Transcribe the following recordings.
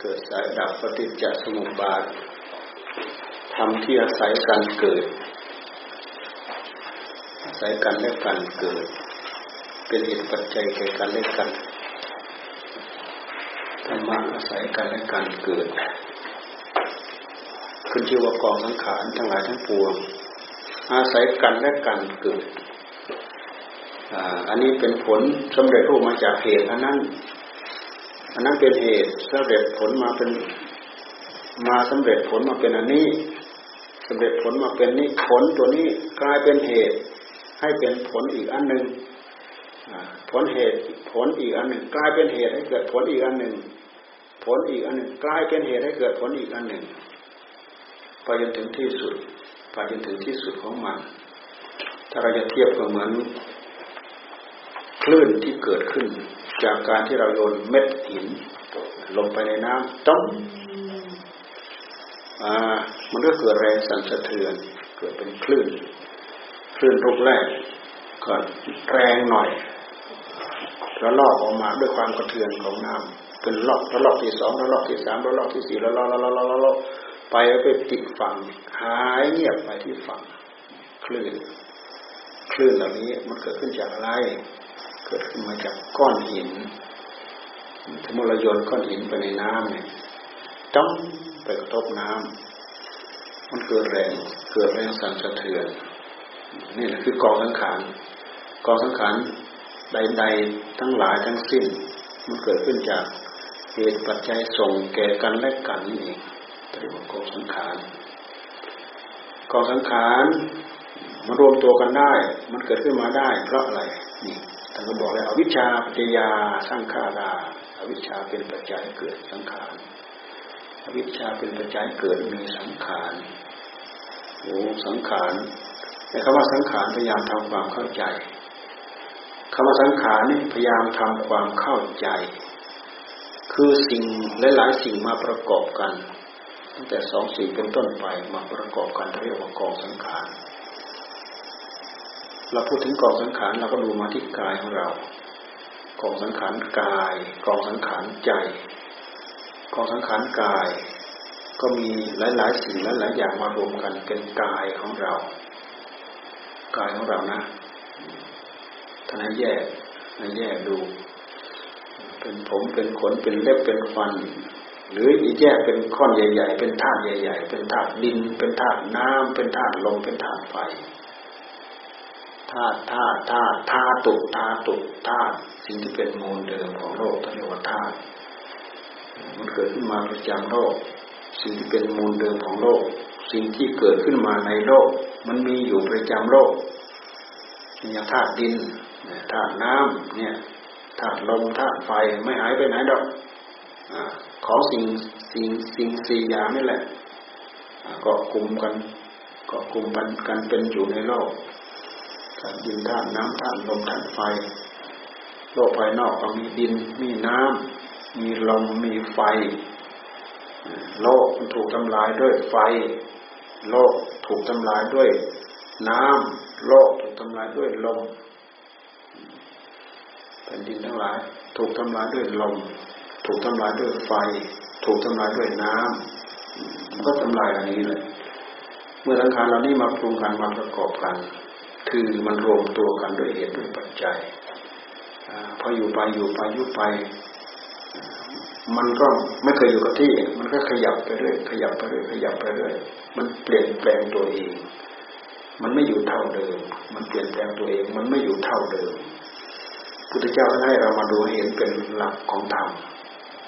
เกิดสายดับปฏิจจสมุปบาททำที่อาศัยการเกิด อาศัยกันและการเกิด เป็นเหตุปัจจัยแก่กันและกันธรรมะอาศัยกันและการเกิดขึ้นชื่อว่ากองสังขารทั้งหลายทั้งปวง อาศัยกันและการเกิดอันนี้เป็นผลสำเร็จรูปมาจากเหตุอันนั้น อันนั้นเป็นเหตุสำเร็จผลมาเป็นมาสำเร็จผลมาเป็นอันนี้สำเร็จผลมาเป็นนี้ผลตัวนี้กลายเป็นเหตุ ให้เป็นผลอีกอันหนึ่งผลเหตุผลอีกอันหนึ่ง กลายเป็นเหตุให้เกิดผลอีกอันหนึ่ง ผลอีกอันหนึ่ง กลายเป็นเหตุให้เกิดผลอีกอันหนึ่งไปจนถึงที่สุดไปจนถึงที่สุดของมัน ถ้าเราจะเทียบกับเหมือนคลื่นที่เกิดขึ้น จากการที่เราโยนเม็ด หินลงไปในน้ำต้องอ่ามันก็เกิดแรงสั่นสะเทือน เกิดเป็นคลื่น คลื่นลูกแรกก็แรงหน่อยแล้วลอกออกมาด้วยความกระเทือนของน้ำเป็นลอกแล้วลอกที่สองแล้วลอกที่สามแล้วลอกที่สี่แล้วลอกแล้วลอกแล้วลอกไปไปติดฝั่งหายเงียบไปที่ฝั่งคลื่นคลื่นเหล่านี้มันเกิดขึ้นจากอะไร เกิดขึ้นมาจากก้อนหิน ถ้ามื่อเรยนก้อนหินไปในน้ำเนี่ยจ้องไปกระทบน้ำมันเกิดแรงเกิดแรงสั่นสะเทือนนี่แหละคือกองสังขารกองสังขารใดๆทั้งหลายทั้งสิ้น มันเกิดขึ้นจากเหตุปัจจัยส่งแก่กันและกันนี่เองเรียกว่ากองสังขารกองสังขารมันรวมตัวกันได้ มันเกิดขึ้นมาได้ เพราะอะไรนี่ท่านก็บอกแล้วอวิชชาปัจจยาสร้างขารา อวิชชาเป็นปัจจัยเกิดสังขารอวิชชาเป็นปัจจัยเกิดมีสังขารโอ้สังขารแต่คำว่าสังขารพยายามทำความเข้าใจคำว่าสังขารนี่พยายามทำความเข้าใจ คือสิ่งหลายๆสิ่งมาประกอบกันตั้งแต่สองสิ่งเป็นต้นไปมาประกอบกันเรียกว่ากองสังขารเราพูดถึงกองสังขารเราก็ดูมาที่กายของเรา กองสังขารกายกองสังขารใจกองสังขารกาย ก็มีหลายๆสิ่งหลายๆอย่างมารวมกันเป็นกายของเรา กายของเรานะท่านให้แยกให้แยกดู เป็นผมเป็นขนเป็นเล็บเป็นฟัน หรือีแยกเป็นข้อนใหญ่ ๆ เป็นธาตุใหญ่ ๆ เป็นธาตุดิน เป็นธาตุน้ำเป็นธาตุลมเป็นธาตุไฟ ธาตุธาตุธาตุธาตุธาตุธาตุสิ่งที่เป็นมูลเดิมของโลกเรียกว่าธาตุมันเกิดขึ้นมาประจำโลก สิ่งที่เป็นมูลเดิมของโลก สิ่งที่เกิดขึ้นมาในโลก มันมีอยู่ประจำโลกอย่างธาตุดินธาตุน้ำเนี่ยธาตุลมธาตุไฟไม่หายไปไหนดอกของสิ่งสิ่งสิ่งสี่อย่างนี่แหละก็กลุ่มกันก็กลุ่มกันเป็นอยู่ในโลก ดินธาตุน้ำธาตุลมธาตุไฟ โลกภายนอกก็มีดิน มีน้ำ มีลม มีไฟ โลกมันถูกทำลายด้วยไฟ โลกถูกทำลายด้วยน้ำ โลกถูกทำลายด้วยลมแผ่นดินทั้งหลาย ถูกทำลายด้วยลม ถูกทำลายด้วยไฟ ถูกทำลายด้วยน้ำมันก็ทำลายอันนี้เลยเมื่อสังขารเหล่านี้มาปรุงกันมาประกอบกัน คือมันรวมตัวกันด้วยเหตุด้วยปัจจัยพออยู่ไปอยู่ไปยุบไป มันก็ไม่เคยอยู่กับที่ มันก็ขยับไปเรื่อยขยับไปเรื่อยขยับไปเรื่อยมันเปลี่ยนแปลงตัวเอง มันไม่อยู่เท่าเดิม มันเปลี่ยนแปลงตัวเอง มันไม่อยู่เท่าเดิมพุทธเจ้าให้เรามาดูเห็นเป็นหลักของธรรม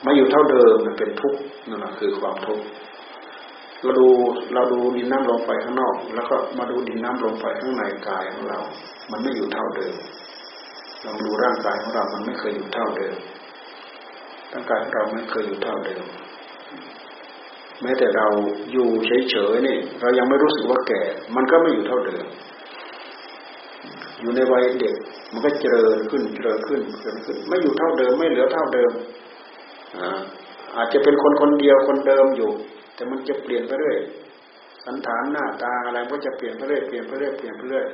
ไมาอยู่เท่าเดิมมันเป็นทุกข์นั่นแหละคือความทุกข์ เราดูเราดูดินน้ำลมไฟข้างนอก แล้วก็มาดูดินน้ำลมไฟข้างในกายของเรา มันไม่อยู่เท่าเดิมลองดูร่างกายของเรา มันไม่เคยอยู่เท่าเดิมร่างกายของเราไม่เคยอยู่เท่าเดิม แม้แต่เราอยู่เฉยๆนี่เรายังไม่รู้สึกว่าแก่ มันก็ไม่อยู่เท่าเดิม อยู่ในวัยเด็ก มันก็เจริญขึ้นเจริญขึ้นเจริญขึ้น ไม่อยู่เท่าเดิม ไม่เหลือเท่าเดิมอาจจะเป็นคนคนเดียวคนเดิมอยู่ แต่มันจะเปลี่ยนไปเรื่อยสันฐานหน้าตาอะไรก็จะเปลี่ยนไปเรื่อยเปลี่ยนไปเรื่อยเปลี่ยนไปเรื่อย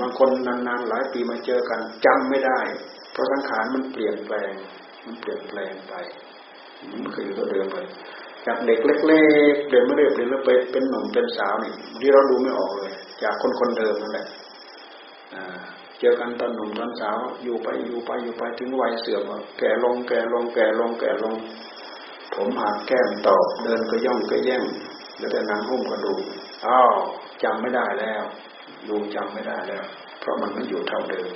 บางคนนานๆหลายปีมาเจอกันจำไม่ได้ เพราะสังขารมันเปลี่ยนแปลง มันเปลี่ยนแปลงไปมันไม่เคยอยู่เท่าเดิมเลยจากเด็กเล็กๆเดินไม่เรียบเดินแล้วไปเป็นหนุ่มเป็นสาวนี่ที่เราดูไม่ออกเลย จากคนคนเดิมนั่นแหละเจอกันตอนหนุ่มตอนสาวอยู่ไปอยู่ไปอยู่ไปถึงวัยเสื่อมแก่ลงแก่ลงแก่ลงแก่ลง ผมหักแก้มตอกเดินก็ย่องก็แย่งเหลือแต่นางหุ้มกระดูกอ้าวจำไม่ได้แล้วดูจำไม่ได้แล้ว เพราะมันไม่อยู่เท่าเดิม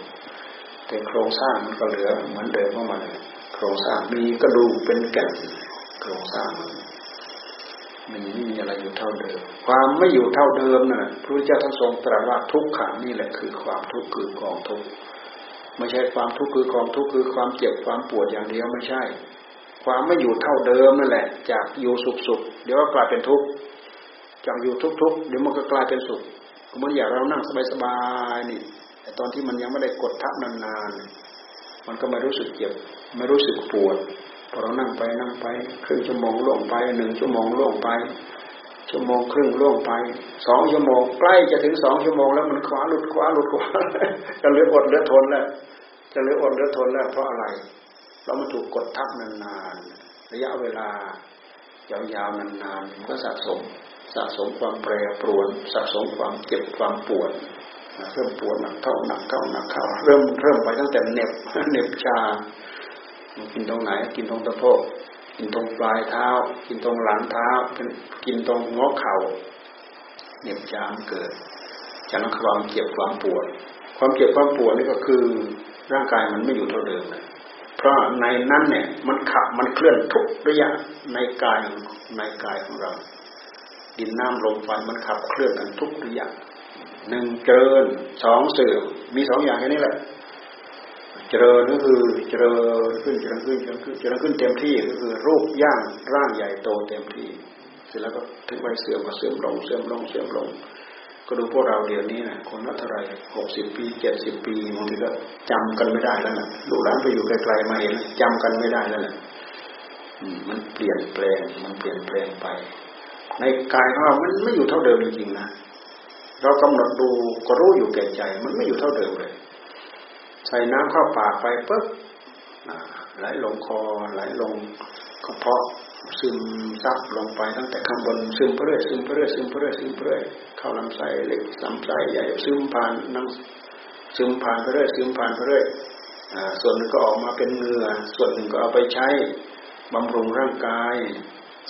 แต่โครงสร้างมันก็เหลือเหมือนเดิมเมื่อมันโครงสร้างมีกระดูกเป็นแก่นโครงสร้างมันมันไม่มีอะไรอยู่เท่าเดิม ความไม่อยู่เท่าเดิมน่ะพระพุทธเจ้าท่านทรงตรัสว่าทุกขังนี่แหละคือความทุกข์คือกองทุกข์ไม่ใช่ความทุกข์คือกองทุกข์คือความเจ็บความปวดอย่างเดียวไม่ใช่ ความไม่อยู่เท่าเดิมนั่นแหละ จากอยู่สุขสุขเดี๋ยวก็กลายเป็นทุกข์จากอยู่ทุกทุกเดี๋ยวมันก็กลายเป็นสุขเหมือนอย่างเรานั่งสบายๆนี่แต่ตอนที่มันยังไม่ได้กดทับนานๆ มันก็ไม่รู้สึกเจ็บไม่รู้สึกปวดพอเรานั่งไปนั่งไป ครึ่งชั่วโมงล่วงไปหนึ่งชั่วโมงล่วงไป ชั่วโมงครึ่งล่วงไปสองชั่วโมงใกล้จะถึงสองชั่วโมงแล้วมันคว้าหลุดคว้าหลุดคว้าจะเหลืออดเหลือทนแล้วจะเหลืออดเหลือทนแล้วเพราะอะไร เรามันถูกกดทับนานๆระยะเวลายาวๆนานๆมันก็สะสมสะสมความแปรปรวนสะสมความเจ็บความปวดเริ่มปวดหนักเข้าหนักเข้าหนักเข้าเริ่มเริ่มไปตั้งแต่เน็บเน็บชากินตรงไหน กินตรงตะโพกกินตรงปลายเท้า กินตรงหลังเท้ากินตรงงอเข่าเน็บชามเกิดจากนั้นความเจ็บความปวด ความเจ็บความปวดนี่ก็คือร่างกายมันไม่อยู่เท่าเดิมเลย ราะในนั้นเนี่ยมันขับมันเคลื่อนทุกระยะในกายในกายของเรา ดินน้ำลมไฟมันขับเคลื่อนกันทุกระยะหนึ่งเจริญสองเสื่อมมีสองอย่างแค่นี้แหละ เจริญก็คือเจริญขึ้นเจริญขึ้นเจริญขึ้นเจริญขึ้นเต็มที่ก็คือรูปย่างร่างใหญ่โตเต็มที่ เสร็จแล้วก็ถึงวัยเสื่อมก็เสื่อมลงเสื่อมลงเสื่อมลง ก็ดูพวกเราเดี๋ยวนี้นะคนละเท่าไรหกสิบปีเจ็ดสิบปีบางทีก็จำกันไม่ได้แล้วนะลูกหลานไปอยู่ไกลๆมาเห็นจำกันไม่ได้แล้วนะมันเปลี่ยนแปลงมันเปลี่ยนแปลงไป ในกายของเรามันไม่อยู่เท่าเดิมจริงๆนะเรากำหนดดูก็รู้อยู่แก่ใจ มันไม่อยู่เท่าเดิมเลย ใส่น้ำเข้าปากไปปุ๊บไหลลงคอไหลลงกระเพาะ ซึมซับลงไปตั้งแต่ข้างบนซึมเพื่อยซึมเพื่อยซึมเพื่อยซึมเพื่อเข้าลำไส้เล็กลำไส้ใหญ่ซึมผ่านนั่งซึมผ่านไปเรื่อยซึมผ่านไปเรื่อยส่วนหนึ่งก็ออกมาเป็นเงื่อส่วนหนึ่งก็เอาไปใช้บำรุงร่างกาย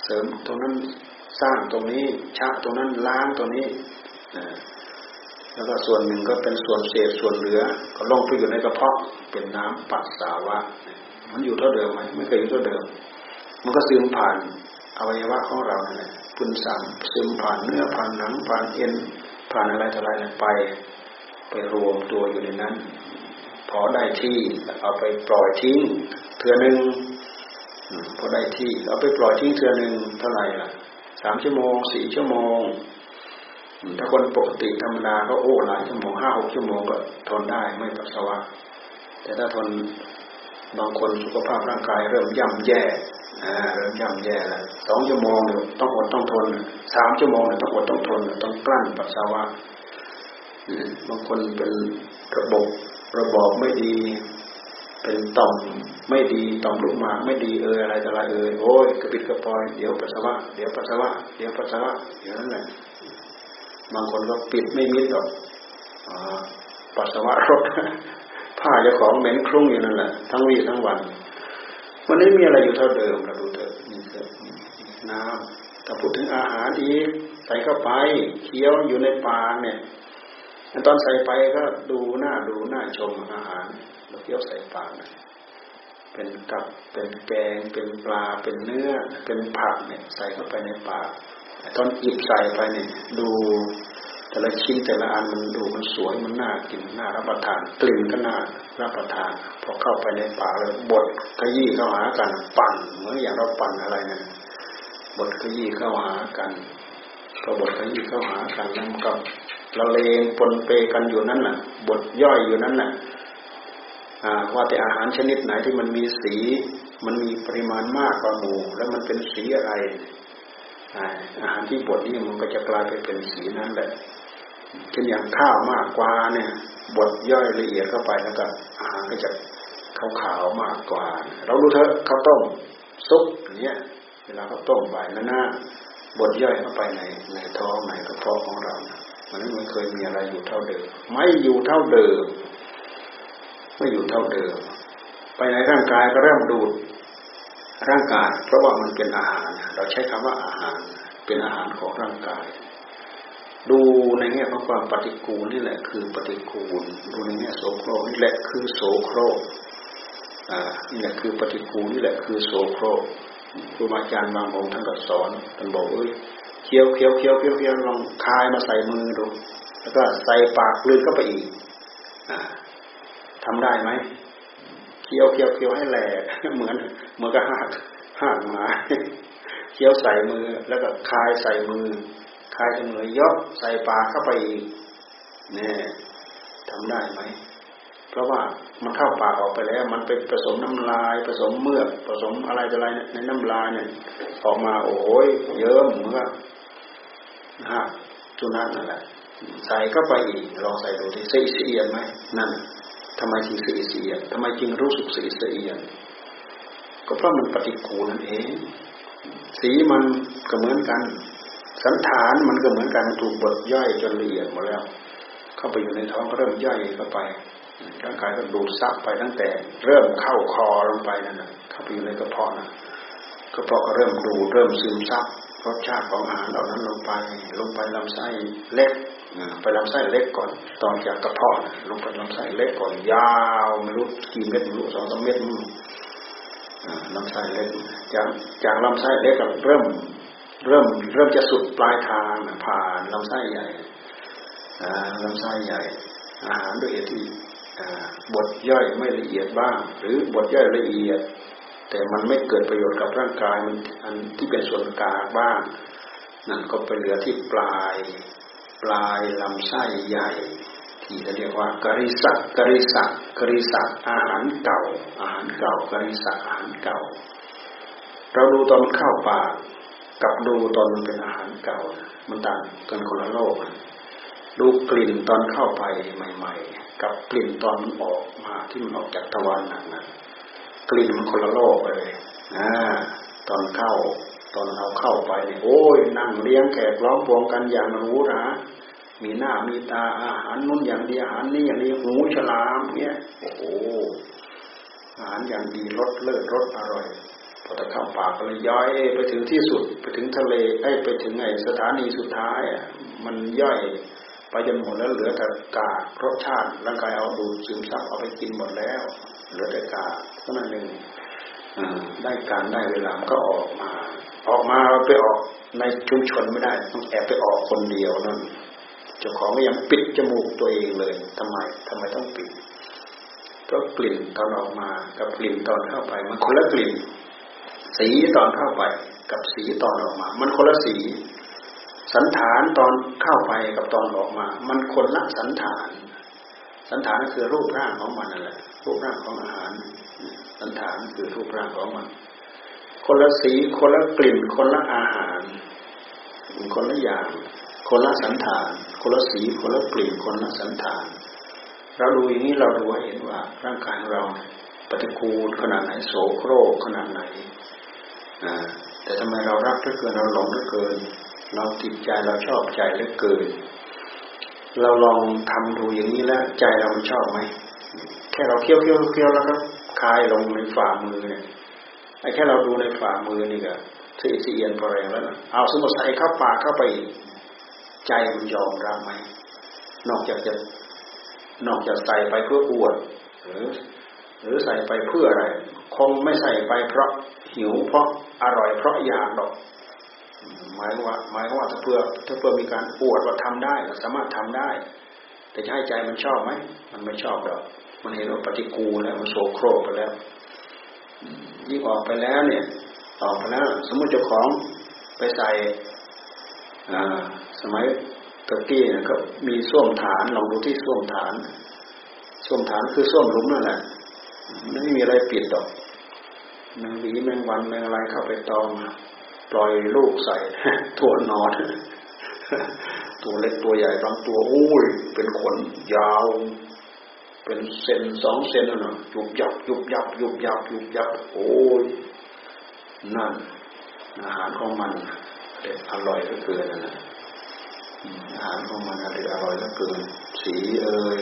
เสริมตรงนั้นสร้างตรงนี้ชะตรงนั้นล้างตรงนี้แล้วก็ส่วนหนึ่งก็เป็นส่วนเศษส่วนเหลือ ก็ลงไปอยู่ในกระเพาะเป็นน้ำปัสสาวะ มันอยู่เท่าเดิมไหมไม่เคยอยู่เท่าเดิม มันก็ซึมผ่านอวัยวะของเราเนี่ยพุนสังซึมผ่านเนื้อผ่านหนังผ่านเอ็นผ่านอะไรต่ออะไรไป ไปรวมตัวอยู่ในนั้น พอได้ที่เอาไปปล่อยทิ้งเทือหนึ่งพอได้ที่เอาไปปล่อยทิ้งเทือหนึ่งเท่าไหร่ล่ะสามชั่วโมงสี่ชั่วโมงถ้าคนปกติธรรมดาก็โอ้หลายชั่วโมงห้าหกชั่วโมงก็ทนได้ไม่ปัสสาวะ แต่ถ้าทนบางคนสุขภาพร่างกายเริ่มย่ำแย่ เริ่มย่ำแย่แล้วสองชั่วโมงเนี่ยต้องอดต้องทนสามชั่วโมงเนี่ยต้องอดต้องทนต้องกลั้นปัสสาวะบางคนเป็นระบบระบอบไม่ดี เป็นต่อมไม่ดีต่อมลูกหมากไม่ดีเอออะไรต่ออะไรเออโอ้ยกระปิดกระปอยเดี๋ยวปัสสาวะเดี๋ยวปัสสาวะเดี๋ยวปัสสาวะอย่างนั้นแหละบางคนก็ปิดไม่มิดหรอกปัสสาวะรถผ้าเจ้าของเหม็นคลุ้งอยู่นั่นแหละทั้งวี่ทั้งวัน วันนี้มีอะไรอยู่เท่าเดิมเราดูเถอะนี่คือน้ำถ้าพูดถึงอาหารอีกใส่เข้าไปเคี้ยวอยู่ในปากเนี่ยตอนใส่ไปก็ดูหน้าดูหน้าชมอาหารเราเคี้ยวใส่ปากเป็นกับเป็นแกงเป็นปลาเป็นเนื้อ เป็นผักเนี่ยใส่เข้าไปในปากตอนหยิบใส่ไปเนี่ยดู แต่ละชิ้นแต่ละอันมันดูมันสวยมันน่ากินน่ารับประทานกลิ่นก็น่ารับประทานพอเข้าไปในปากเลยบดขยี้เข้าหากันปั่นเหมือนอย่างเราปั่นอะไรเนี่ยบดขยี้เข้าหากันก็บดขยี้เข้าหากันแล้วก็ละเลงปนเปกันอยู่นั่นน่ะ บดย่อยอยู่นั่นน่ะว่าแต่อาหารชนิดไหนที่มันมีสี มันมีปริมาณมากกว่าหมูแล้วมันเป็นสีอะไรอาหารที่บดนี่มันก็จะกลายไปเป็นสีนั้นแหละ เช่นอย่างข้าวมากกว่าเนี่ยบดย่อยละเอียดเข้าไปแล้วก็อาหารก็จะขาวๆมากกว่า เรารู้เถอะข้าวต้มซุปเนี้ยเวลาเขาวต้มไปนั่นนะบดย่อยเข้าไปในในท้องในกระเพาะของเรามันไม่เคยมีอะไรอยู่เท่าเดิม ไม่อยู่เท่าเดิม ไม่อยู่เท่าเดิม ไปในร่างกายก็เริ่มดูดร่างกายเพราะว่ามันเป็นอาหาร เราใช้คำว่าอาหาร เป็นอาหารของร่างกาย ดูในแง่ของความปฏิกูลนี่แหละคือปฏิกูล ดูในแง่โสโครกนี่แหละคือโสโครกอ่านี่แหละคือปฏิกูลนี่แหละคือโสโครกครูบาอาจารย์บางองค์ท่านก็สอนท่านบอกเอ้ยเคี้ยวเคี้ยวเคี้ยวเคี้ยวเคี้ยวลองคายมาใส่มือดูแล้วก็ใส่ปากลืนเข้าไปอีกอทำได้ไหมเคี้ยวเคี้ยวเคี้ยวให้แหลกเหมือนเหมือนกับหักหักมาเคี้ยวใส่มือแล้วก็คายใส่มือ คายใส่มือยกใส่ปากเข้าไปอีกเนี่ยทำได้ไหม เพราะว่ามันเข้าปากออกไปแล้ว มันไปผสมน้ำลาย ผสมเมือกผสมอะไรอะไรในน้ำลายเนี่ยออกมาโอ้ยเยิ้มเหมือนกับนะฮะจุนันนั่นแหละใส่เข้าไปอีกลองใส่ดูที่สีเสียนไหมนั่นทำไมจึงสีเสียนทำไมจึงรู้สึกสีเสียนก็เพราะมันปฏิกูลนั่นเอง สีมันก็เหมือนกัน สันฐานมันก็เหมือนกันถูกบดย่อยจนละเอียดหมดแล้ว เข้าไปอยู่ในท้องก็เริ่มย่อยเข้าไปร่างกายก็ดูดซับไปตั้งแต่ เริ่มเข้าคอลงไปนั่นนะเข้าไปอยู่ในกระเพาะนะกระเพาะก็เริ่มดูเริ่มซึมซับรสชาติของอาหารเหล่านั้นลงไป ลงไปลำไส้เล็กไปลำไส้เล็กก่อนตอนจากกระเพาะลงไปลำไส้เล็กก่อนยาวไม่รู้กี่เม็ดไม่รู้สองสามเม็ดลำไส้เล็กจากจากลำไส้เล็กก็เริ่ม เริ่มเริ่มจะสุดปลายทางผ่านลำไส้ใหญ่ลำไส้ใหญ่ อาหารด้วยเหตุที่บทย่อยไม่ละเอียดบ้าง หรือบทย่อยละเอียด แต่มันไม่เกิดประโยชน์กับร่างกายมันอันที่เป็นส่วนกลางบ้างนั่นก็ไปเหลือที่ปลายปลายลำไส้ใหญ่ ที่เรียกว่ากริสักกริสักกริสักอาหารเก่า อาหารเก่ากริสักอาหารเก่า เราดูตอนเข้าปาก กับดูตอนมันเป็นอาหารเก่า มันต่างกันคนละโลกดูกลิ่นตอนเข้าไปใหม่ ๆ กับกลิ่นตอนมันออกมาที่มันออกจากตะวันนั่นนะกลิ่นมันคนละโลกเลยนะตอนเข้าตอนเราเข้าไปโอ้ยนั่งเลี้ยงแขกร้องพวงกันอย่างรู้นะมีหน้ามีตาอาหารนุ่นอย่างดีอาหารนี่อย่างนี้หูฉลามเนี่ยโอ้โหอาหารอย่างดีรสเลิศรสอร่อย พอจะเข้าปากก็เลยย้อยไปถึงที่สุด ไปถึงทะเลไปถึงไงสถานีสุดท้ายอะมันย่อยไปจนหมดแล้วเหลือแต่กากรสชาติร่างกายเอาดูซึมซับเอาไปกินหมดแล้ว เหลือแต่กากเท่านั้นเองได้การได้เวลาก็ออกมา ออกมาไปออกในชุมชนไม่ได้ต้องแอบไปออกคนเดียวนั่นเจ้าของก็ยังปิดจมูกตัวเองเลยทำไมทำไมต้องปิดเพราะกลิ่นตอนออกมากับกลิ่นตอนเข้าไปมันคนละกลิ่น สีตอนเข้าไปกับสีตอนออกมา มันคนละสี สันฐานตอนเข้าไปกับตอนออกมา มันคนละสันฐาน สันฐานก็คือรูปร่างของมันนั่นแหละรูปร่างของอาหาร สันฐานคือรูปร่างของมัน คนละสีคนละกลิ่น คนละอาหาร คนละอย่าง คนละสันฐาน คนละสีคนละกลิ่น คนละสันฐาน เราดูอย่างนี้เราดูเห็นว่าร่างกายของเราปฏิกูลขนาดไหนโสโครกขนาดไหน แต่ทำไมเรารักเหลือเกินเราหลงเหลือเกิน เราติดใจเราชอบใจเหลือเกิน เราลองทำดูอย่างนี้แล้วใจเราชอบไหมแค่เราเคี้ยวเคี้ยวเคี้ยวแล้วก็คายลงในฝ่ามือเนี่ยไอ้แค่เราดูในฝ่ามือนี่ก็เสียเอียนพอแรงแล้วนะเอาสมมติใส่เข้าปากเข้าไปใจมันยอมรับไหมนอกจากจะนอกจากใส่ไปเพื่ออวดหรือ หรือใส่ไปเพื่ออะไร คงไม่ใส่ไปเพราะหิวเพราะอร่อยเพราะอยากหรอกหมายว่าหมายว่าถ้าเพื่อถ้าเพื่อมีการปวดว่าทำได้สามารถทำได้ แต่จะให้ใจมันชอบไหมมันไม่ชอบหรอกมันเห็นว่าปฏิกูลแล้วมันโสโครกไปแล้วยิ่งออกไปแล้วเนี่ยออกไปแล้วสมมติเจ้าของไปใส่สมัยตะกี้เนี่ยก็มีส้วมฐานลองดูที่ส้วมฐานส้วมฐานคือส้วมรุมนั่นแหละ ไม่มีอะไรปิดดอกแมงหวีแมงวันแมงอะไรเข้าไปตอมปล่อยลูกใส่ตัวนอน ตัวเล็กตัวใหญ่บางตัวอุ้ยเป็นขนยาว เป็นเซนสองเซนนะยุบยับยุบยับยุบยับยุบยับโอ้ยนั่น อาหารของมันอร่อยก็เกินนะอาหารของมันอร่อยก็เกิน สีเอ่ย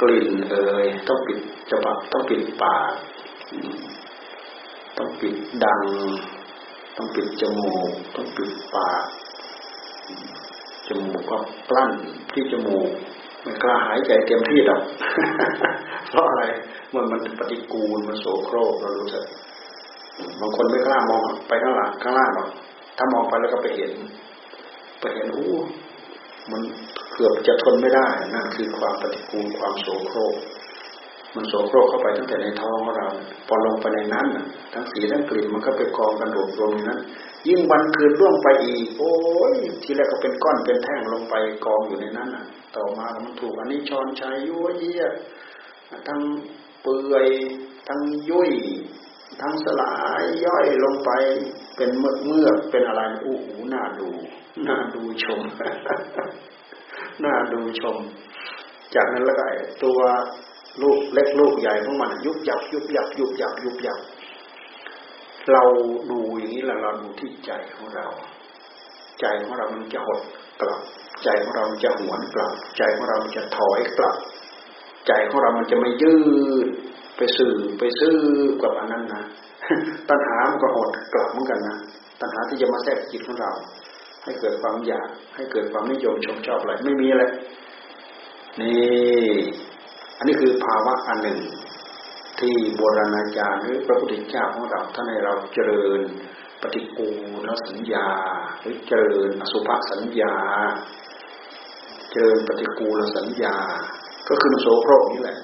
กลิ่นเอ่ยต้องปิดจะปากต้องปิดปากต้องปิดดัง ต้องปิดจมูก ต้องปิดปากจมูกก็กลั้นที่จมูกไม่กล้าหายใจเต็มที่หรอกเพราะอะไรมันมันปฏิกูลมันโสโครกเรารู้สึกบางคนไม่กล้ามองไปข้างหลังข้างล่างหรอกถ้ามองไปแล้วก็ไปเห็น ไปเห็นโอ้มัน เกือบจะทนไม่ได้นั่นคือความปฏิกูลความโสโครกมันโสโครกเข้าไปตั้งแต่ในท้องของเรา พอลงไปในนั้นทั้งสีทั้งกลิ่นมันก็ไปกองกันรวมรวมนั้น ยิ่งวันคืนล่วงไปอีก โอ้ยทีแรกก็เป็นก้อนเป็นแท่งลงไปกองอยู่ในนั้นต่อมามันถูกอันนี้ช้อนชัยยั่วเยี่ยทั้งเปื่อยทั้งยุ่ยทั้งสลายย่อยลงไปเป็นเมือกเมือกเป็นอะไรอู้หูน่าดูน่าดูชม น่าดูชม จากนั้นแล้วก็ตัวลูกเล็กลูกใหญ่ของมันยุบยับยุบยับยุบยับยุบยับเราดูอย่างนี้แล้วเราดูที่ใจของเรา ใจของเรามันจะหดกลับ ใจของเราจะหวนกลับ ใจของเราจะถอยกลับ ใจของเรามันจะไม่ยืดไปสื่อไปซื้อกับอันนั้นนะตัณหามันก็หดกลับเหมือนกันนะตัณหาที่จะมาแทรกจิตของเรา ให้เกิดความอยาก ให้เกิดความนิยมชมชอบอะไรไม่มีอะไรนี่อันนี้คือภาวะอันหนึ่ง ที่โบราณอาจารย์หรือพระพุทธเจ้าของเราท่านให้เราเจริญปฏิกูลสัญญา หรือเจริญอสุภสัญญา เจริญปฏิกูลสัญญา ก็คือโสโครกนี่แหละ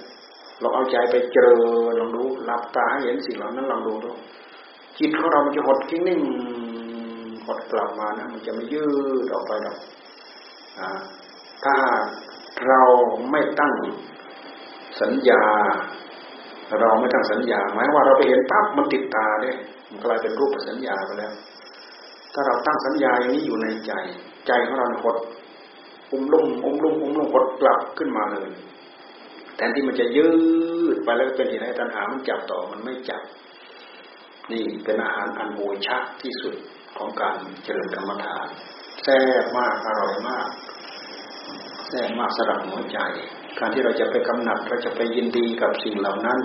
เราเอาใจไปเจอลองดูหลับตาเห็นสิ่งเหล่านั้นลองดูดูจิตของเรามันจะหดทิ้งนิ่ง หดกลับมานะมันจะไม่ยืดออกไปหรอกถ้าเราไม่ตั้งสัญญา เราไม่ตั้งสัญญาหมายว่าเราไปเห็นปั๊บมันติดตาเนี่ยมันกลายเป็นรูปสัญญาไปแล้ว ถ้าเราตั้งสัญญาอย่างนี้อยู่ในใจ ใจของเราหดอุ้มลุ่มอุ้มลุ่มอุ้มลุ่มหดกลับขึ้นมาเลยแทนที่มันจะยืดไปแล้วเป็นเหตุให้ตัณหามันจับต่อมันไม่จับ นี่เป็นอาหารอันโอชะที่สุด ของการเจริญกรรมฐานแซ่บมากอร่อยมากแซ่บมากสำหรับหัวใจ การที่เราจะไปกำหนัดเราจะไปยินดีกับสิ่งเหล่านั้น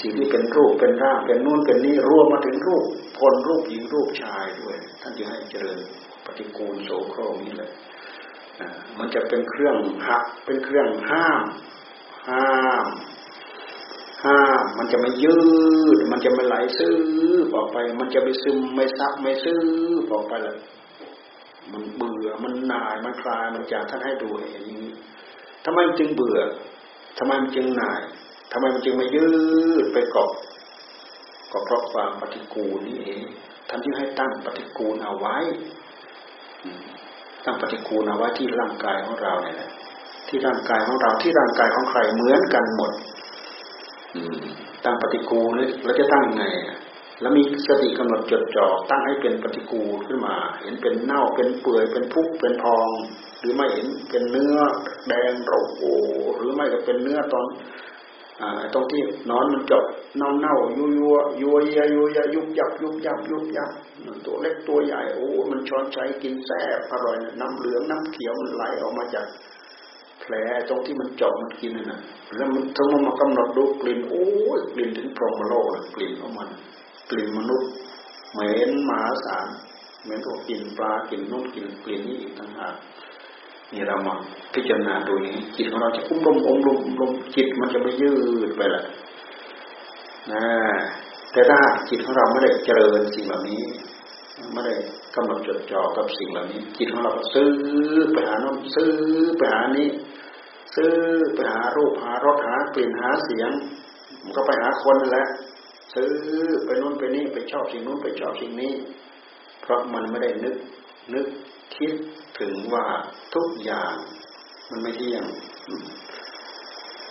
สิ่งที่เป็นรูปเป็นร่างเป็นนู่นเป็นนี่รวมมาถึงรูปคนรูปหญิงรูปชายด้วย ท่านจึงให้เจริญปฏิกูลโสโครนี่เลยมันจะเป็นเครื่องหักเป็นเครื่องห้าม ห้าม ห้ามมันจะไม่ยืด มันจะไม่ไหลซื้อออกไป มันจะไม่ซึมไม่ซับไม่ซื้อออกไปเลยมันเบื่อมันหน่ายมันคลายมันจากท่านให้ดูอย่างนี้ทำไมมันจึงเบื่อทำไมมันจึงหน่ายทำไมมันจึงไม่ยืดไปเกาะก็เพราะความปฏิกูลนี่เองท่านจึงให้ตั้งปฏิกูลเอาไว้ตั้งปฏิกูลเอาไว้ที่ร่างกายของเราเนี่ยที่ร่างกายของเราที่ร่างกายของใครเหมือนกันหมด ตั้งปฏิกูลแล้วจะตั้งไง แล้วมีสติกำหนดจดจ่อตั้งให้เป็นปฏิกูลขึ้นมา เห็นเป็นเน่าเป็นเปื่อยเป็นพุกเป็นพอง หรือไม่เห็นเป็นเนื้อแดงโรโอหรือไม่ก็เป็นเนื้อตอนตรงที่นอนมันจบเน่าเน่ายัวยัวยัวเยยัวยยุบยับยุบยับยุบยับตัวเล็กตัวใหญ่โอ้ มันช้อนใช้กินแซ่บอร่อยน้ำเหลืองน้ำเขียวมันไหลออกมาจาก แผลตรงที่มันเจาะมันกินน่ะแล้วมันทั้งมันมากำหนดดูกลิ่นโอ้ยกลิ่นถึงพรหมโลกกลิ่นของมัน กลิ่นมนุษย์เหม็นหมาศาลเหมือนกับกินปลากินนุ่นกินกลิ่นนี้อีกต่างหากนี่เรามาพิจารณาดูนี้จิตของเราจะอุ้มลมอมลมลมจิตมันจะไม่ยืดไปละนะแต่ถ้าจิตของเราไม่ได้เจริญสิ่งเหล่านี้ ไม่ได้กำหนดจดจ่อกับสิ่งเหล่านี้ จิตของเราซื้อไปหาโน้นซื้อไปหานี้ ซื้อไปหารูปหารสหากลิ่นหาเสียง มันก็ไปหาคนแหละซื้อไปโน้นไปนี่ไปชอบสิ่งนู้นไปชอบสิ่งนี้ เพราะมันไม่ได้นึกนึกคิดถึงว่าทุกอย่างมันไม่เที่ยง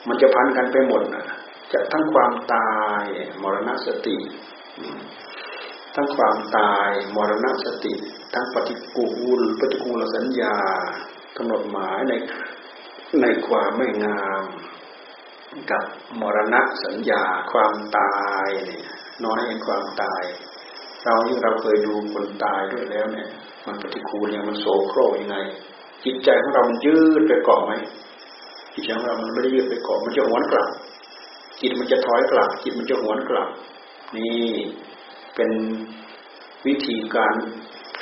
มันจะพันกันไปหมดนะจะทั้งความตายมรณสติ ทั้งความตายมรณสติ ทั้งปฏิกูลปฏิกูลสัญญากำหนดหมายในในความไม่งามกับมรณะสัญญาความตายเนี่ยน้อยในความตาย เราที่เราเคยดูคนตายด้วยแล้วเนี่ย มันปฏิคูลเนี่ยมันโสโครยังไง จิตใจของเรามันยืดไปเกาะไหมจิตใจของเรามันไม่ได้ยืดไปเกาะมันจะหวนกลับ จิตมันจะถอยกลับ จิตมันจะหวนกลับ นี่ เป็นวิธีการ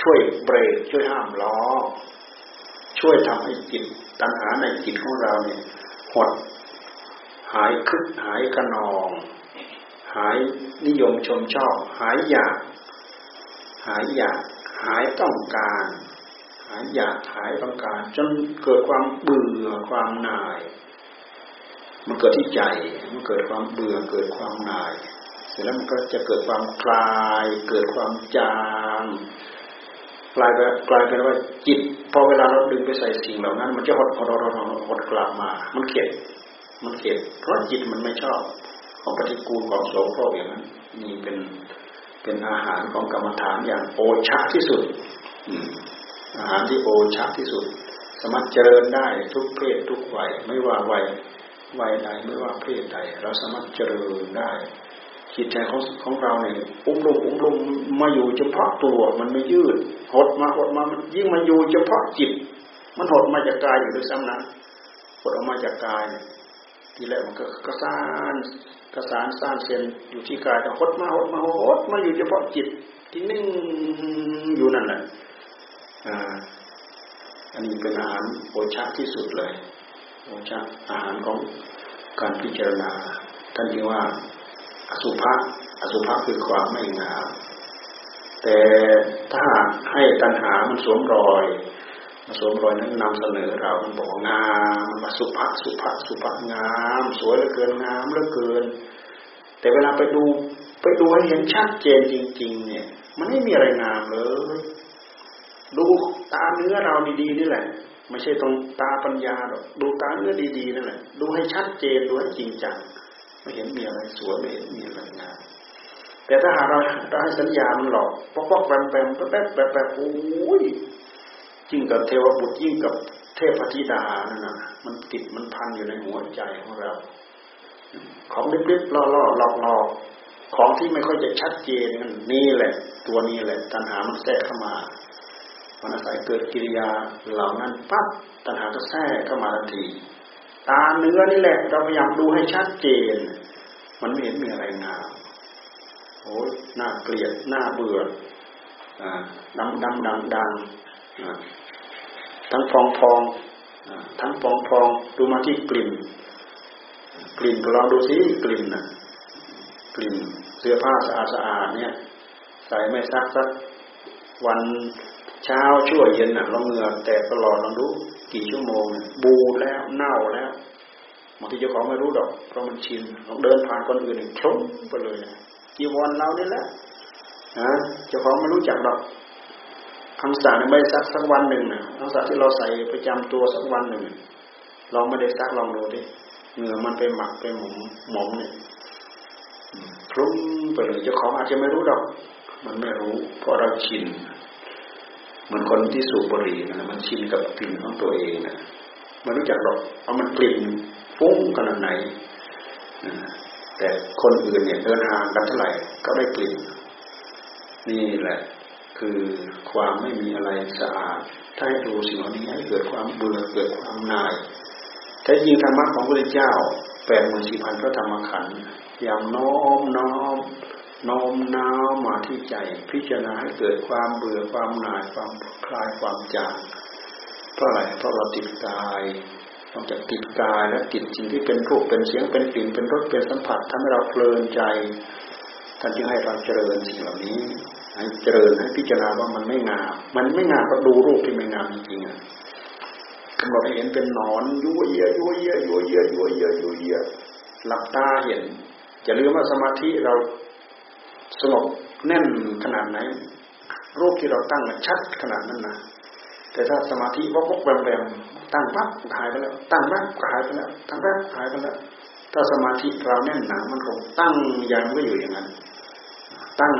ช่วยเบรกช่วยห้ามล้อ ช่วยทำให้จิตตัณหาในจิตของเราเนี่ยหดหายคึกหายกระนอง หายนิยมชมชอบ หายอยาก หายอยากหายต้องการ หายอยากหายต้องการ จนเกิดความเบื่อความหน่าย มันเกิดที่ใจมันเกิดความเบื่อเกิดความหน่าย แล้วมันก็จะเกิดความคลาย เกิดความจางกลายไปกลายเป็นว่าจิตพอเวลาเราดึงไปใส่สิ่งเหล่านั้น มันจะหดหดหดหดกลับมา มันเข็ดมันเข็ดเพราะจิตมันไม่ชอบของปฏิกูลของโสโครกอย่างนั้นนี่เป็นเป็นอาหารของกรรมฐานอย่างโอชะที่สุดอาหารที่โอชะที่สุด สามารถเจริญได้ทุกเพศทุกวัยไม่ว่าวัยวัยใดไม่ว่าเพศใดเราสามารถเจริญได้ จิตใจของของเราเนี่ยอุ้มลงอุ้มลงมาอยู่เฉพาะตัว มันไม่ยืด หดมาหดมามันยิ่งมาอยู่เฉพาะจิต มันหดมาจากกายอยู่ด้วยซ้ำนะหดออกมาจากกาย ทีแรกมันก็กระสานกระสานสร้างเซนอยู่ที่กายแต่หดมาหดมาหดมาอยู่เฉพาะจิต ที่นิ่งอยู่นั่นแหละอ่าอันนี้เป็นอาหารโอชาที่สุดเลยโอชาอาหารของการพิจารณาท่านเรียกว่า อสุภะอสุภะคือความไม่งามแต่ถ้าให้ตัณหามันสวมรอยมาสวมรอยนั้นนำเสนอเรา มันบอกงามมาสุภะสุภะสุภะงาม สวยเหลือเกินงามเหลือเกิน แต่เวลาไปดูไปดูให้เห็นชัดเจนจริง ๆ เนี่ย มันไม่มีอะไรงามเลยดูตาเนื้อเราดีๆนี่แหละ ไม่ใช่ตรงตาปัญญาหรอกดูตาเนื้อดีๆนั่นแหละ ดูให้ชัดเจนดูให้จริงจัง ไม่เห็นมีอะไรสวยไม่เห็นมีอะไรงามแต่ถ้าหากเราเราให้สัญญามันหลอกปอกปอกแปมแปมแป๊บแป๊บแป๊บโอ้ยยิ่งกับเทวบุตรยิ่งกับเทพธิดานั่นนะมันติดมันพันอยู่ในหัวใจของเรา ของเล็กๆล่อๆหลอกหลอกของที่ไม่ค่อยจะชัดเจนนี่แหละ ตัวนี้แหละ ตัณหามันแทรกเข้ามามันอาศัยเกิดกิริยาเหล่านั้นปั๊บตัณหาก็แทรกเข้ามาทันที ตาเนื้อนี่แหละ เราพยายามดูให้ชัดเจน มันไม่เห็นมีอะไรงามโอ้ยน่าเกลียดน่าเบื่อดำดำดังดังทั้งฟองฟองทั้งฟองฟองดูมาที่กลิ่น กลิ่นลองดูสิกลิ่นนะกลิ่นเสื้อผ้าสะอาดสะอาดเนี่ยใส่ไม่ซักสักวันเช้าชั่วเย็นน่ะลองเหงื่อแตกตลอดลองดู กี่ชั่วโมงบูแล้วเน่าแล้วบางทีเจ้าของไม่รู้ดอกเพราะมันชินลองเดินผ่านคนอื่นคลุ้มไปเลยจีวรเรานี่แหละฮะเจ้าของไม่รู้จักดอกคำสั่งไม่ซักสักวันหนึ่งนะคำสั่งที่เราใส่ประจำตัวสักวันหนึ่งลองไม่ได้ซักลองดูดิเหงื่อมันไปหมักไปหมุนหมองเนี่ยคลุ้มไปเลยเจ้าของอาจจะไม่รู้ดอก มันไม่รู้ เพราะเราชิน มือนคนที่สูบบุหรี่นะมันชินกับกลิ่นของตัวเองนะมันรู้จักหรอกเอามันกลิ่นฟุ้งขนาดไหนแต่คนอื่นเนี่ยเดินทางกันเท่าไหร่ก็ได้กลิ่น นี่แหละ คือความไม่มีอะไรสะอาด ถ้าให้ดูสิ่งนี้ให้เกิดความเบื่อเกิดความนายแต่จริงธรรมะของพระเจ้าแปดหมื่นสี่พันพระธรรมขันธ์อย่างน้อมน้อม น้อมน้าวมาที่ใจ พิจารณาให้เกิดความเบื่อความหน่ายความคลายความจางเพราะอะไรเพราะเราติดกายนอกจากติดกายและติดสิ่งที่เป็นรูปเป็นเสียงเป็นกลิ่นเป็นรสเป็นสัมผัสทำให้เราเพลินใจท่านจึงให้เราเจริญสิ่งเหล่านี้ ให้เจริญให้พิจารณาว่ามันไม่งาม มันไม่งามก็ดูรูปที่ไม่งามจริงๆอะกำหนดเห็นเป็นหนอนยั่วเยียยั่วเยียยั่วเยียยั่วเยียยั่วเยียหลับตาเห็นจะลืมว่าสมาธิเรา สงบแน่นขนาดไหน รูปที่เราตั้งชัดขนาดนั้นนะแต่ถ้าสมาธิวกวกแวมแวมตั้งปั๊บหายไปแล้ว ตั้งปั๊บหายไปแล้วตั้งปั๊บหายไปแล้ว ถ้าสมาธิเราแน่นหนามันคงตั้งยังไม่อยู่อย่างนั้น ตั้ง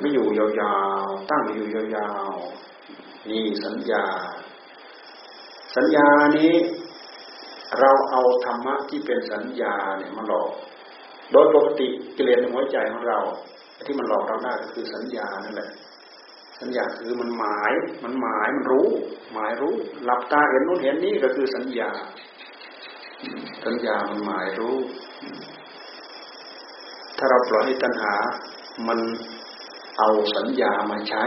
ไม่อยู่ยาวๆตั้งอยู่ยาวๆนี่สัญญา สัญญานี้เราเอาธรรมะที่เป็นสัญญาเนี่ยมาหลอก โดยปกติกิเลสในหัวใจของเรา ที่มันหลอกเราได้ก็คือสัญญานั่นแหละ สัญญาคือมันหมาย มันหมายมันรู้ หมายรู้หลับตาเห็นนู้นเห็นนี่ก็คือสัญญา สัญญามันหมายรู้ ถ้าเราปล่อยให้ตัณหา มันเอาสัญญามาใช้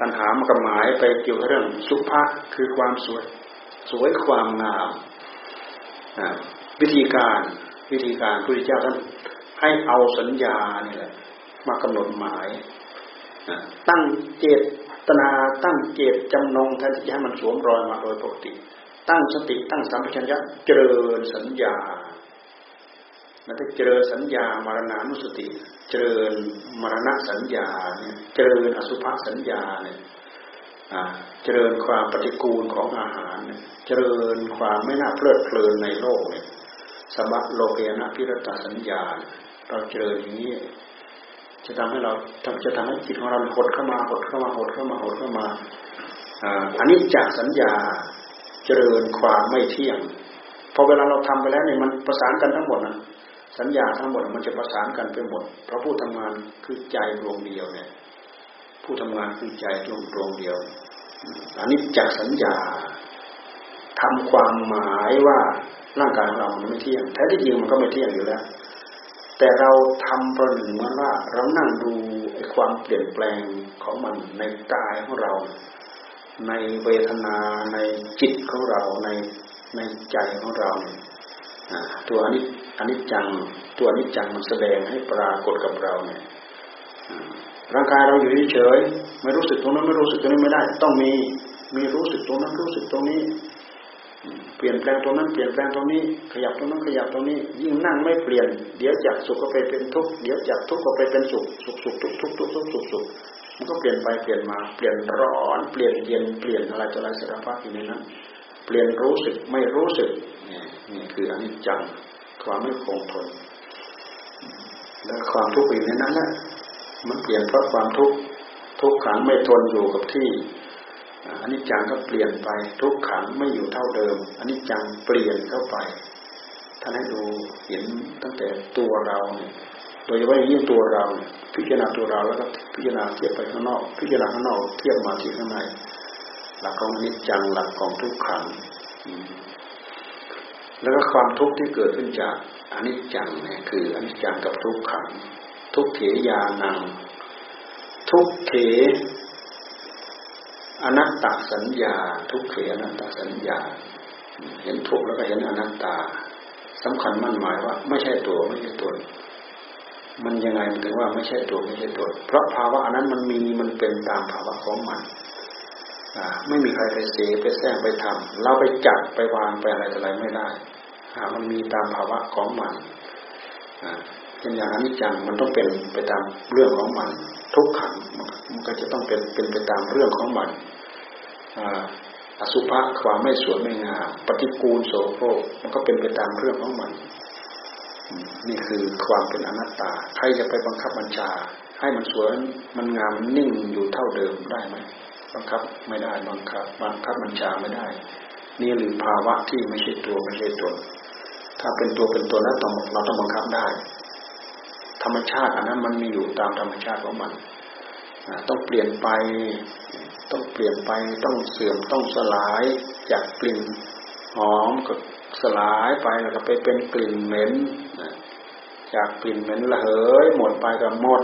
ตัณหามันก็หมายไปเกี่ยวกับเรื่องสุภาพคือความสวย สวยความงามวิธีการวิธีการพระพุทธเจ้าท่านให้เอาสัญญานี่แหละ มากำหนดหมาย ตั้งเจตนาตั้งเจตจำนงแทนที่จะให้มันสวมรอยมาโดยปกติ ตั้งสติตั้งสัมปชัญญะเจริญสัญญาแล้วก็เจริญสัญญามรณานุสติ เจริญมรณะสัญญาเนี่ยเจริญอสุภสัญญาเนี่ยเจริญความปฏิกูลของอาหารเนี่ยเจริญความไม่น่าเพลิดเพลินในโลกเนี่ยสมะโลเกนะพิรตสัญญา เราเจริญอย่างนี้ จะทำให้เราจะทำให้จิตของเราหดเข้ามาหดเข้ามาหดเข้ามาหดเข้ามาอันนี้จากสัญญาเจริญความไม่เที่ยงพอเวลาเราทำไปแล้วเนี่ยมันประสานกันทั้งหมดนะสัญญาทั้งหมดมันจะประสานกันไปหมด เพราะผู้ทำงานคือใจดวงเดียวเนี่ย ผู้ทำงานคือใจดวงดวงเดียว อันนี้จากสัญญาทำความหมายว่าร่างกายของเรามันไม่เที่ยง แท้ที่จริงมันก็ไม่เที่ยงอยู่แล้ว แต่เราทำประหนึ่งมือนว่า เรานั่งดูไอ้ความเปลี่ยนแปลงของมันในกายของเรา ในเวทนาในจิตของเราในในใจของเราตัวอนิจอนิจจัง ตัวอนิจจังมันแสดงให้ปรากฏกับเราเนี่ยร่างกายเราอยู่เฉยไม่รู้สึกตรงนั้นไม่รู้สึกตรงนี้ไม่ได้ ต้องมีมีรู้สึกตรงนั้นรู้สึกตรงนี้ เปลี่ยนแปลงตรงนั้นเปลี่ยนแปลงตรงนี้ ขยับตรงนั้นขยับตรงนี้ ยิ่งนั่งไม่เปลี่ยน เดี๋ยวจากสุขก็ไปเป็นทุกข์เดี๋ยวจากทุกข์ก็ไปเป็นสุขสุขสุขทุกข์ทุกข์ทุกข์ทุกข์สุขสุขมันก็เปลี่ยนไปเปลี่ยนมาเปลี่ยนร้อนเปลี่ยนเย็นเปลี่ยนอะไรจะอะไรสารพัดอยู่ในนั้นเปลี่ยนรู้สึกไม่รู้สึกนี่นี่คืออนิจจังความไม่คงทน และความทุกข์อยู่ในนั้นแหละมันเปลี่ยนเพราะความทุกข์ทุกขังไม่ทนอยู่กับที่ อันนี้จังก็เปลี่ยนไป ทุกขังไม่อยู่เท่าเดิม อันนี้จังเปลี่ยนเข้าไปท่านให้ดูเห็นตั้งแต่ตัวเราเนี่ยโดยเฉพาะยิ่งตัวเราพิจารณาตัวเราแล้วก็พิจารณาเทียบไปข้างนอก พิจารณาข้างนอกเทียบมาที่ข้างในหลักของอนิจจังหลักของทุกขังแล้วก็ความทุกข์ที่เกิดขึ้นจากอนิจจังเนี่ยคืออนิจจังกับทุกขัง ทุกเขยานังทุกเข อนัตตสัญญา ทุกเขอนัตตสัญญา เห็นทุกแล้วก็เห็นอนัตตาสำคัญมั่นหมายว่า ไม่ใช่ตัวไม่ใช่ตนมันยังไงมันถึงว่าไม่ใช่ตัวไม่ใช่ตนเพราะภาวะอันนั้นมันมีมันเป็นตามภาวะของมันไม่มีใครไปเสไปแซงไปทำเราไปจับไปวางไปอะไรอะไรไม่ได้มันมีตามภาวะของมันเช่นอย่างอนิจจังมันต้องเป็นไปตามเรื่องของมัน ทุกขังมันก็จะต้องเป็นเป็นไปตามเรื่องของมันอสุภะความไม่สวยไม่งามปฏิกูลโสโครกมันก็เป็นไปตามเรื่องของมัน นี่คือความเป็นอนัตตา ใครจะไปบังคับบัญชา ให้มันสวยมันงามนิ่งอยู่เท่าเดิมได้ไหมบังคับไม่ได้บังคับ บังคับบัญชาไม่ได้ นี่หรือภาวะที่ไม่ใช่ตัวไม่ใช่ตนถ้าเป็นตัวเป็นตัวแล้วต้องเราต้องบังคับได้ ธรรมชาติอันนั้นมันมีอยู่ตามธรรมชาติของมันต้องเปลี่ยนไป ต้องเปลี่ยนไป ต้องเสื่อม ต้องสลาย จากกลิ่นหอมก็สลายไปแล้วก็ไปเป็นกลิ่นเหม็น จากกลิ่นเหม็นระเหยหมดไปก็หมด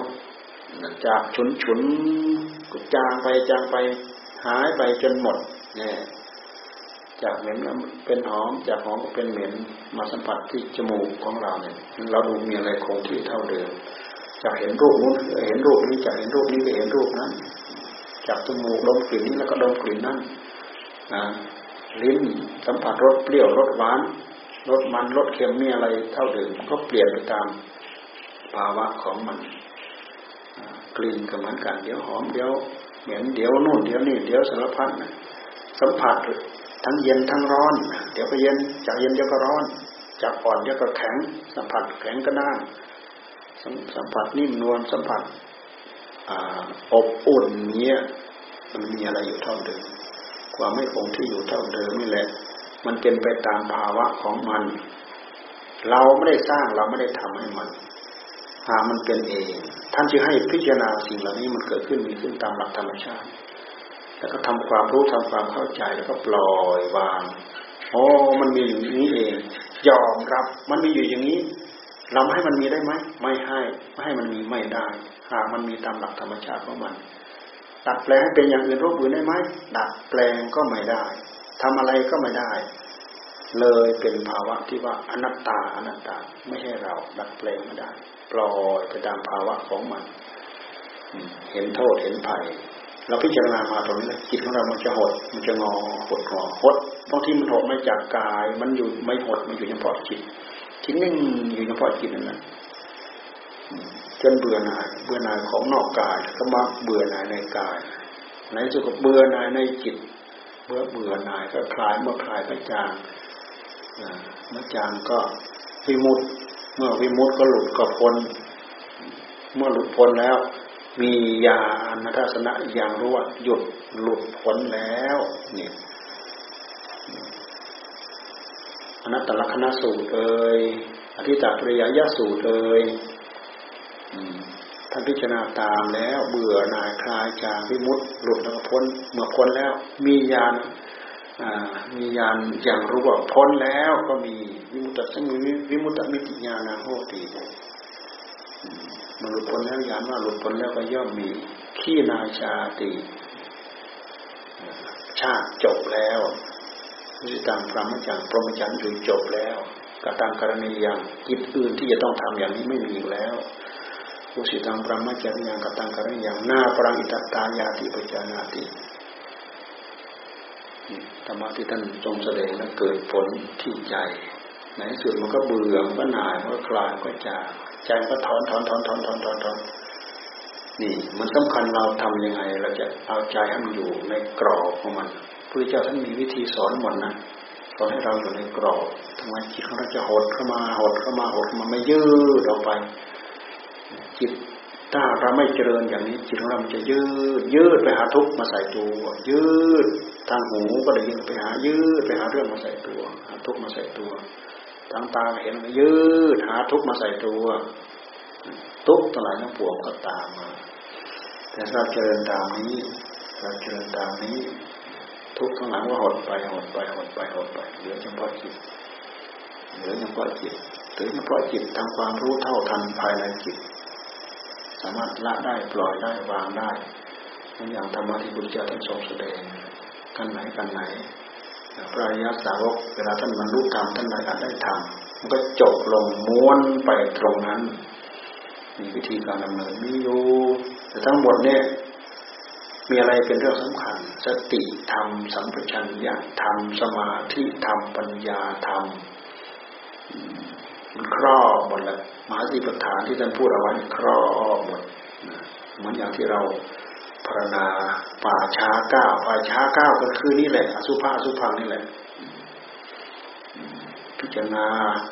จากฉุนฉุนก็จางไปจางไปหายไปจนหมด เนี่ย จากเหม็นเป็นหอมจากหอมก็เป็นเหม็นมาสัมผัสที่จมูกของเราเนี่ยเราดูมีอะไรคงที่เท่าเดิมจากเห็นรูปนู้นเห็นรูปนี้จากเห็นรูปนี้ก็เห็นรูปนั้นจากจมูกดมกลิ่นนี้แล้วก็ดมกลิ่นนั้นนะลิ้นสัมผัสรสเปรี้ยวรสหวานรสมันรสเค็มมีอะไรเท่าเดิมก็เปลี่ยนไปตามภาวะของมันกลิ่นก็เหมือนกันเดี๋ยวหอมเดี๋ยวเหม็นเดี๋ยวนู่นเดี๋ยวนี่เดี๋ยวสารพัดสัมผัส ทั้งเย็นทั้งร้อน เดี๋ยวก็เย็น จากเย็นเดี๋ยวก็ร้อน จากอ่อนเดี๋ยวก็แข็ง สัมผัสแข็งก็ด้านสัมผัสนิ่มนวลสัมผัสอบอุ่นเนี้ยมันมีอะไรอยู่เท่าเดิมความไม่คงที่อยู่เท่าเดิมนี่แหละ มันเป็นไปตามภาวะของมัน เราไม่ได้สร้างเราไม่ได้ทำให้มันหามันเป็นเอง ท่านจะให้พิจารณาสิ่งเหล่านี้มันเกิดขึ้นมีขึ้นตามหลักธรรมชาติ แล้วก็ทำความรู้ทำความเข้าใจแล้วก็ปล่อยวางโอ้มันมีอย่างนี้เอง ยอมรับ มันมีอยู่อย่างนี้ เราไม่ให้มันมีได้ไหมไม่ให้ไม่ให้มันมีไม่ได้หากมันมีตามหลักธรรมชาติของมันดัดแปลงให้เป็นอย่างอื่นรูปอื่นได้ไหมดัดแปลงก็ไม่ได้ทำอะไรก็ไม่ได้ เลยเป็นภาวะที่ว่าอนัตตาอนัตตาไม่ใช่เรา ดัดแปลงไม่ได้ ปล่อยไปตามภาวะของมัน เห็นโทษเห็นภัย เราพิจารณามาตรงนี้จิตของเรามันจะหด มันจะงอหดงอหดบางทีมันหดไม่จากกาย มันอยู่ไม่หดมันอยู่เฉพาะจิตจิตนิ่งอยู่เฉพาะจิตนั่นแหละจนเบื่อหน่าย เบื่อหน่ายของนอกกายก็มาเบื่อหน่ายในกายในสุดก็เบื่อหน่ายในจิตเบื่อเบื่อหน่ายก็คลายเมื่อคลายก็จางเมื่อจางก็วิมุตเมื่อวิมุตก็หลุดก็พ้นเมื่อหลุดพ้นแล้ว มีญาณทัศนะอย่างรู้ว่าหยุดหลุดพ้นแล้วนี่อนัตตลักนณะสูตรเอ่ยอธิตาปริยยสูตรเอ่ยท่านพิจารณาตามแล้วเบื่อหน่ายคลายจากวิมุตต์หลุดแล้วพ้นเมื่อพ้นแล้ว มีญาณมีญาณอย่างรู้ว่าพ้นแล้วก็มีวิมุตตสมุวิมุตตมิติญาณโหติ มันหลุดพ้นแล้วญาณว่าหลุดพ้นแล้วก็ย่อมมีขี้นาชาติชาติจบแล้ววิตังพรหมจังพรหมจันทร์อยู่จบแล้วกตังกรณีอย่างกิจอื่นที่จะต้องทำอย่างนี้ไม่มีแล้วอุสิตังพรหมจันทร์อย่างกตังกรณีอย่างหน้าปรังอิตตายาติปจานาติธรรมะที่ท่านทรงแสดงนั้นเกิดผลที่ใจในสุดมันก็เบื่อมันก็หน่ายมันก็คลายก็จาง ใจก็ถอนถอนถอนถอนถอนถอนถอนนี่มันสำคัญเราทํำยังไง เราจะเอาใจให้มันอยู่ในกรอบของมันพระเจ้าท่านมีวิธีสอนหมดนะสอนให้เราอยู่ในกรอบทำไมจิตของเราจะหดเข้ามาหดเข้ามาหดเข้ามาไม่ยืดออกไป จิตถ้าเราไม่เจริญอย่างนี้จิตของเราจะยืดยืดไปหาทุกข์มาใส่ตัว ยืดทางหูก็ได้ยินไปหายืดไปหาเรื่องมาใส่ตัวหาทุกข์มาใส่ตัว ทางตาเห็นยืดหาทุกมาใส่ตัว ทุกข์ทั้งหลายทั้งปวงก็ตามมา แต่ถ้าเจริญตามนี้เราเจริญตามนี้ ทุกข์ข้างหลังว่าหดไปหดไปหดไปหดไปเหลือเฉพาะจิตเหลือเฉพาะจิตถึงเฉพาะจิตทำความรู้เท่าทันภายในจิต สามารถละได้ปล่อยได้วางได้อนอย่างธรรมะที่พุทธเจ้าท่านทรงแสดงกันไหนกันไหน พระอริยสาวกเวลาท่านบรรลุธรรมท่านได้ได้ทำมันก็จบลงม้วนไปตรงนั้น มีวิธีการดำเนินมีอยู่แต่ทั้งหมดเนี่ยมีอะไรเป็นเรื่องสำคัญ สติธรรมสัมปชัญญะธรรมสมาธิธรรมปัญญาธรรมมันครอบหมดแล้วมหาสิปฐานที่ท่านพูดเอาไว้ครอบหมดเหมือนอย่างที่เรา พารณาป่าช้าเก้าป่าช้าเก้าก็คือนี่แหละอสุภาอสุพังนี่แหละ พิจารณา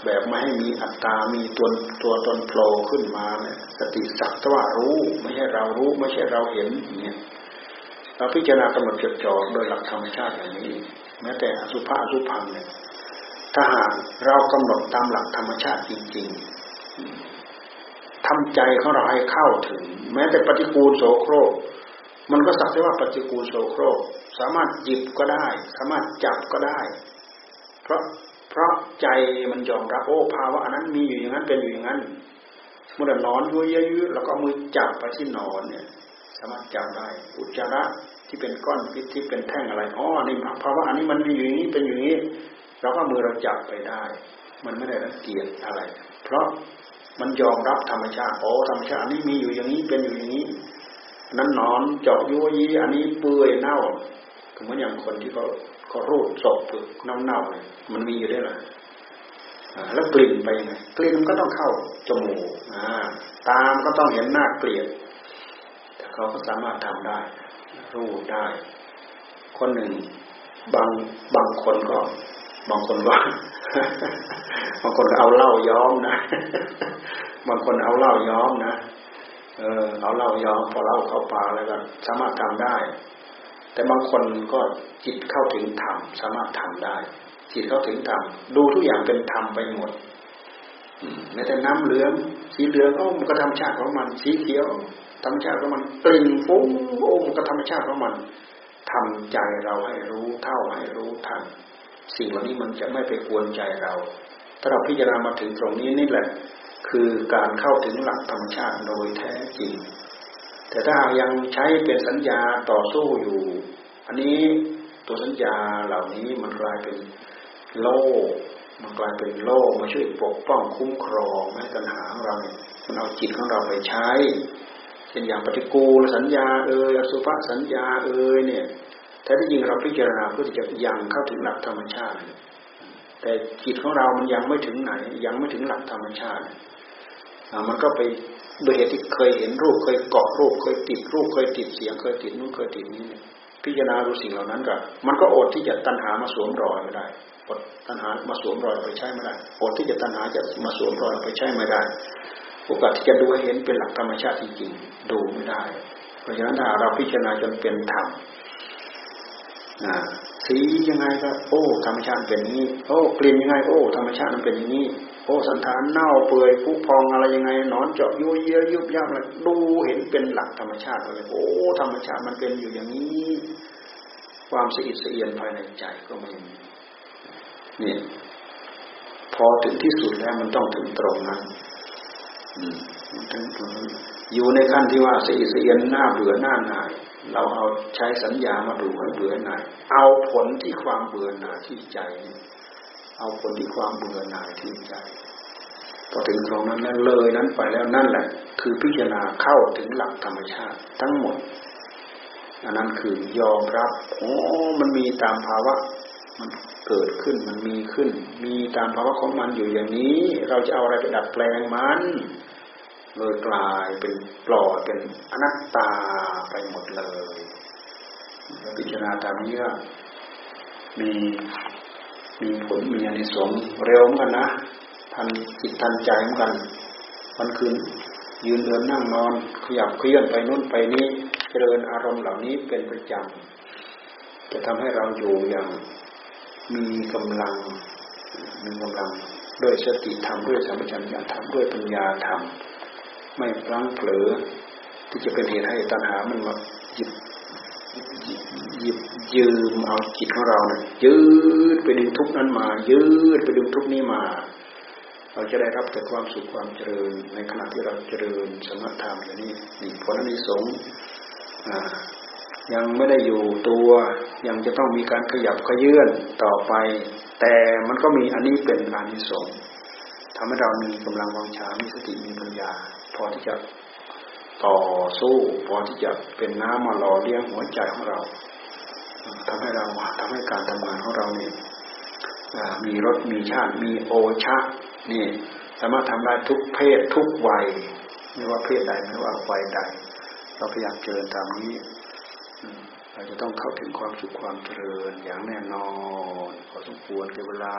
แบบไม่ให้มีอัตตา มีตัวตัวตนโผล่ขึ้นมาเนี่ยสติสักตว่ารู้ไม่ใช่เรารู้ไม่ใช่เราเห็นเนี่ยเราพิจารณากำหนดจดจ่อโดยหลักธรรมชาติอย่างนี้แม้แต่อสุภะอสุพังเนี่ยถ้าหากเรากำหนดตามหลักธรรมชาติจริง ๆทำใจของเราให้เข้าถึง แม้แต่ปฏิกูลโสโครก มันก็สักแต่ว่าปฏิกูลโสโครก สามารถหยิบก็ได้ สามารถจับก็ได้ เพราะเพราะใจมันยอมรับโอ้ภาวะอันนั้นมีอยู่อย่างนั้นเป็นอยู่อย่างนั้นเมื่อนอนยุ่ยยุ่ยแล้วก็มือจับไปที่นอนเนี่ย สามารถจำได้ อุจจาระที่เป็นก้อนพิษที่เป็นแท่งอะไรอ๋อนี่ภาวะอันนี้มันมีอยู่อย่างนี้เป็นอย่างนี้เราก็มือเราจับไปได้ มันไม่ได้รังเกียจอะไร เพราะมันยอมรับธรรมชาติโอ้ธรรมชาตินี้มีอยู่อย่างนี้เป็นอยู่อย่างนี้ นั้นนอนเจาะยุยยีอันนี้เปื่อยเน่าเหมือนอย่างคนที่เขาเขารูดศพเปลือกเน่าเน่าเลยมันมีอยู่ได้หรอแล้วกลิ่นไปไงกลิ่นมันก็ต้องเข้าจมูกตามก็ต้องเห็นหน้าเกลียดเขาก็สามารถทำได้ รู้ได้ คนหนึ่ง บางบางคนก็บางคนว่าบางคนเอาเหล้าย้อมนะ บางคนเอาเหล้าย้อมนะ เออเอาเล้าย้อมพอเล้าเข้าปากแล้วก็สามารถทำได้ แต่บางคนก็จิตเข้าถึงธรรมสามารถทำได้ จิตเข้าถึงธรรมดูทุกอย่างเป็นธรรมไปหมดแม้แต่น้ำเหลือง สีเหลืองอ้มันก็ธรรมชาติของมัน สีเขียวธรรมชาติของมันกลิ่นฟุ้งโอ้มันก็ธรรมชาติของมันทำใจเราให้รู้เท่าให้รู้ทันสิ่งเหล่านี้มันจะไม่ไปกวนใจเรา ถ้าเราพิจารณามาถึงตรงนี้นี่แหละ คือการเข้าถึงหลักธรรมชาติโดยแท้จริง แต่ถ้ายังใช้เป็นสัญญาต่อสู้อยู่ อันนี้ตัวสัญญาเหล่านี้มันกลายเป็นโลกมันกลายเป็นโลกมาช่วยปกป้องคุ้มครองให้ตัณหาของเราเนี่ยมันเอาจิตของเราไปใช้เช่นอย่างปฏิกูลสัญญาเอ่ยอสุภสัญญาเอ่ยเนี่ยแท้ที่จริงเราพิจารณาเพื่อที่จะยังเข้าถึงหลักธรรมชาติ แต่จิตของเรามันยังไม่ถึงไหน ยังไม่ถึงหลักธรรมชาติ มันก็ไปโดยเหตุที่เคยเห็นรูปเคยเกาะรูป เคยติดรูปเคยติดเสียงเคยติดนู้นเคยติดนี้พิจารณาดูสิ่งเหล่านั้นก็มันก็อดที่จะตัณหามาสวมรอยไม่ได้อดตัณหามาสวมรอยไปใช้ไม่ได้อดที่จะตัณหาจะมาสวมรอยไปใช้ไม่ได้โอกาสที่จะดูเห็นเป็นหลักธรรมชาติจริงๆดูไม่ได้ เพราะฉะนั้นถ้าเราพิจารณาจนเป็นธรรมนะ สียังไงก็ โอ้ ธรรมชาติเป็นนี้ โอ้กลิ่นยังไง โอ้ ธรรมชาติมันเป็นอย่างนี้ โอ้สันฐานเน่าเปื่อยผุพองอะไรยังไงนอนเจาะยุ่ยเยอะยุบยับอะไรดูเห็นเป็นหลักธรรมชาติเลยโอ้ ธรรมชาติมันเป็นอยู่อย่างนี้ ความสะอิดสะเอียนภายในใจก็ไม่มีเนี่ยพอถึงที่สุดแล้วมันต้องถึงตรงนั้นถึงตรงนั้นอยู่ในขั้นที่ว่าสะอิดสะเอียนหน้าเบื่อหน้าหน่าย เราเอาใช้สัญญามาดูให้เบื่อหน่าย เอาผลที่ความเบื่อหน่ายที่ใจ เอาผลที่ความเบื่อหน่ายที่ใจ พอถึงตรงนั้นแล้วเลยนั้นไปแล้วนั่นแหละ คือพิจารณาเข้าถึงหลักธรรมชาติทั้งหมดอันนั้นคือยอมรับโอ้มันมีตามภาวะ มันเกิดขึ้นมันมีขึ้น มีตามภาวะของมันอยู่อย่างนี้ เราจะเอาอะไรไปดัดแปลงมัน เลยกลายเป็นปล่อยเป็นอนัตตาไปหมดเลยพิจารณาตามนี้ก็มีมีผลมีอนิสงส์เร็วเหมือนกันนะทันจิตทันใจเหมือนกันวันคืนยืนเดินนั่งนอน ขยับเคลื่อนไปนู่นไปนี้เจริญอารมณ์เหล่านี้เป็นประจำจะทำให้เราอยู่อย่างมีกำลังมีกำลังด้วยสติธรรมด้วยสัมปชัญญะธรรมด้วยปัญญาธรรม ไม่พลั้งเผลอ ที่จะเป็นเหตุให้ตัณหามันมาหยิบหยิบยืมเอาจิตของเราเนี่ยยืดไปดึงทุกนั้นมา ยืดไปดึงทุกนี้มา เราจะได้รับแต่ความสุขความเจริญ ในขณะที่เราเจริญสมถะอย่างนี้นี่ผลนิสงยังไม่ได้อยู่ตัวยังจะต้องมีการขยับขยื่นต่อไป แต่มันก็มีอันนี้เป็นอานิสงส์ทำให้เรามีกำลังวังชามีสติมีปัญญา อที่จะต่อสู้พอที่จะเป็นน้ำมาหล่อเลี้ยงหัวใจของเราทำให้เราทำให้การทำงานของเราเนี่ยมีรสมีชาติมีโอชะนี่สามารถทำได้ทุกเพศทุกวัยไม่ว่าเพศใดไม่ว่าวัยใด เราพยายามเจริญตามนี้ เราจะต้องเข้าถึงความสุขความเจริญอย่างแน่นอนพอสมควรเวลา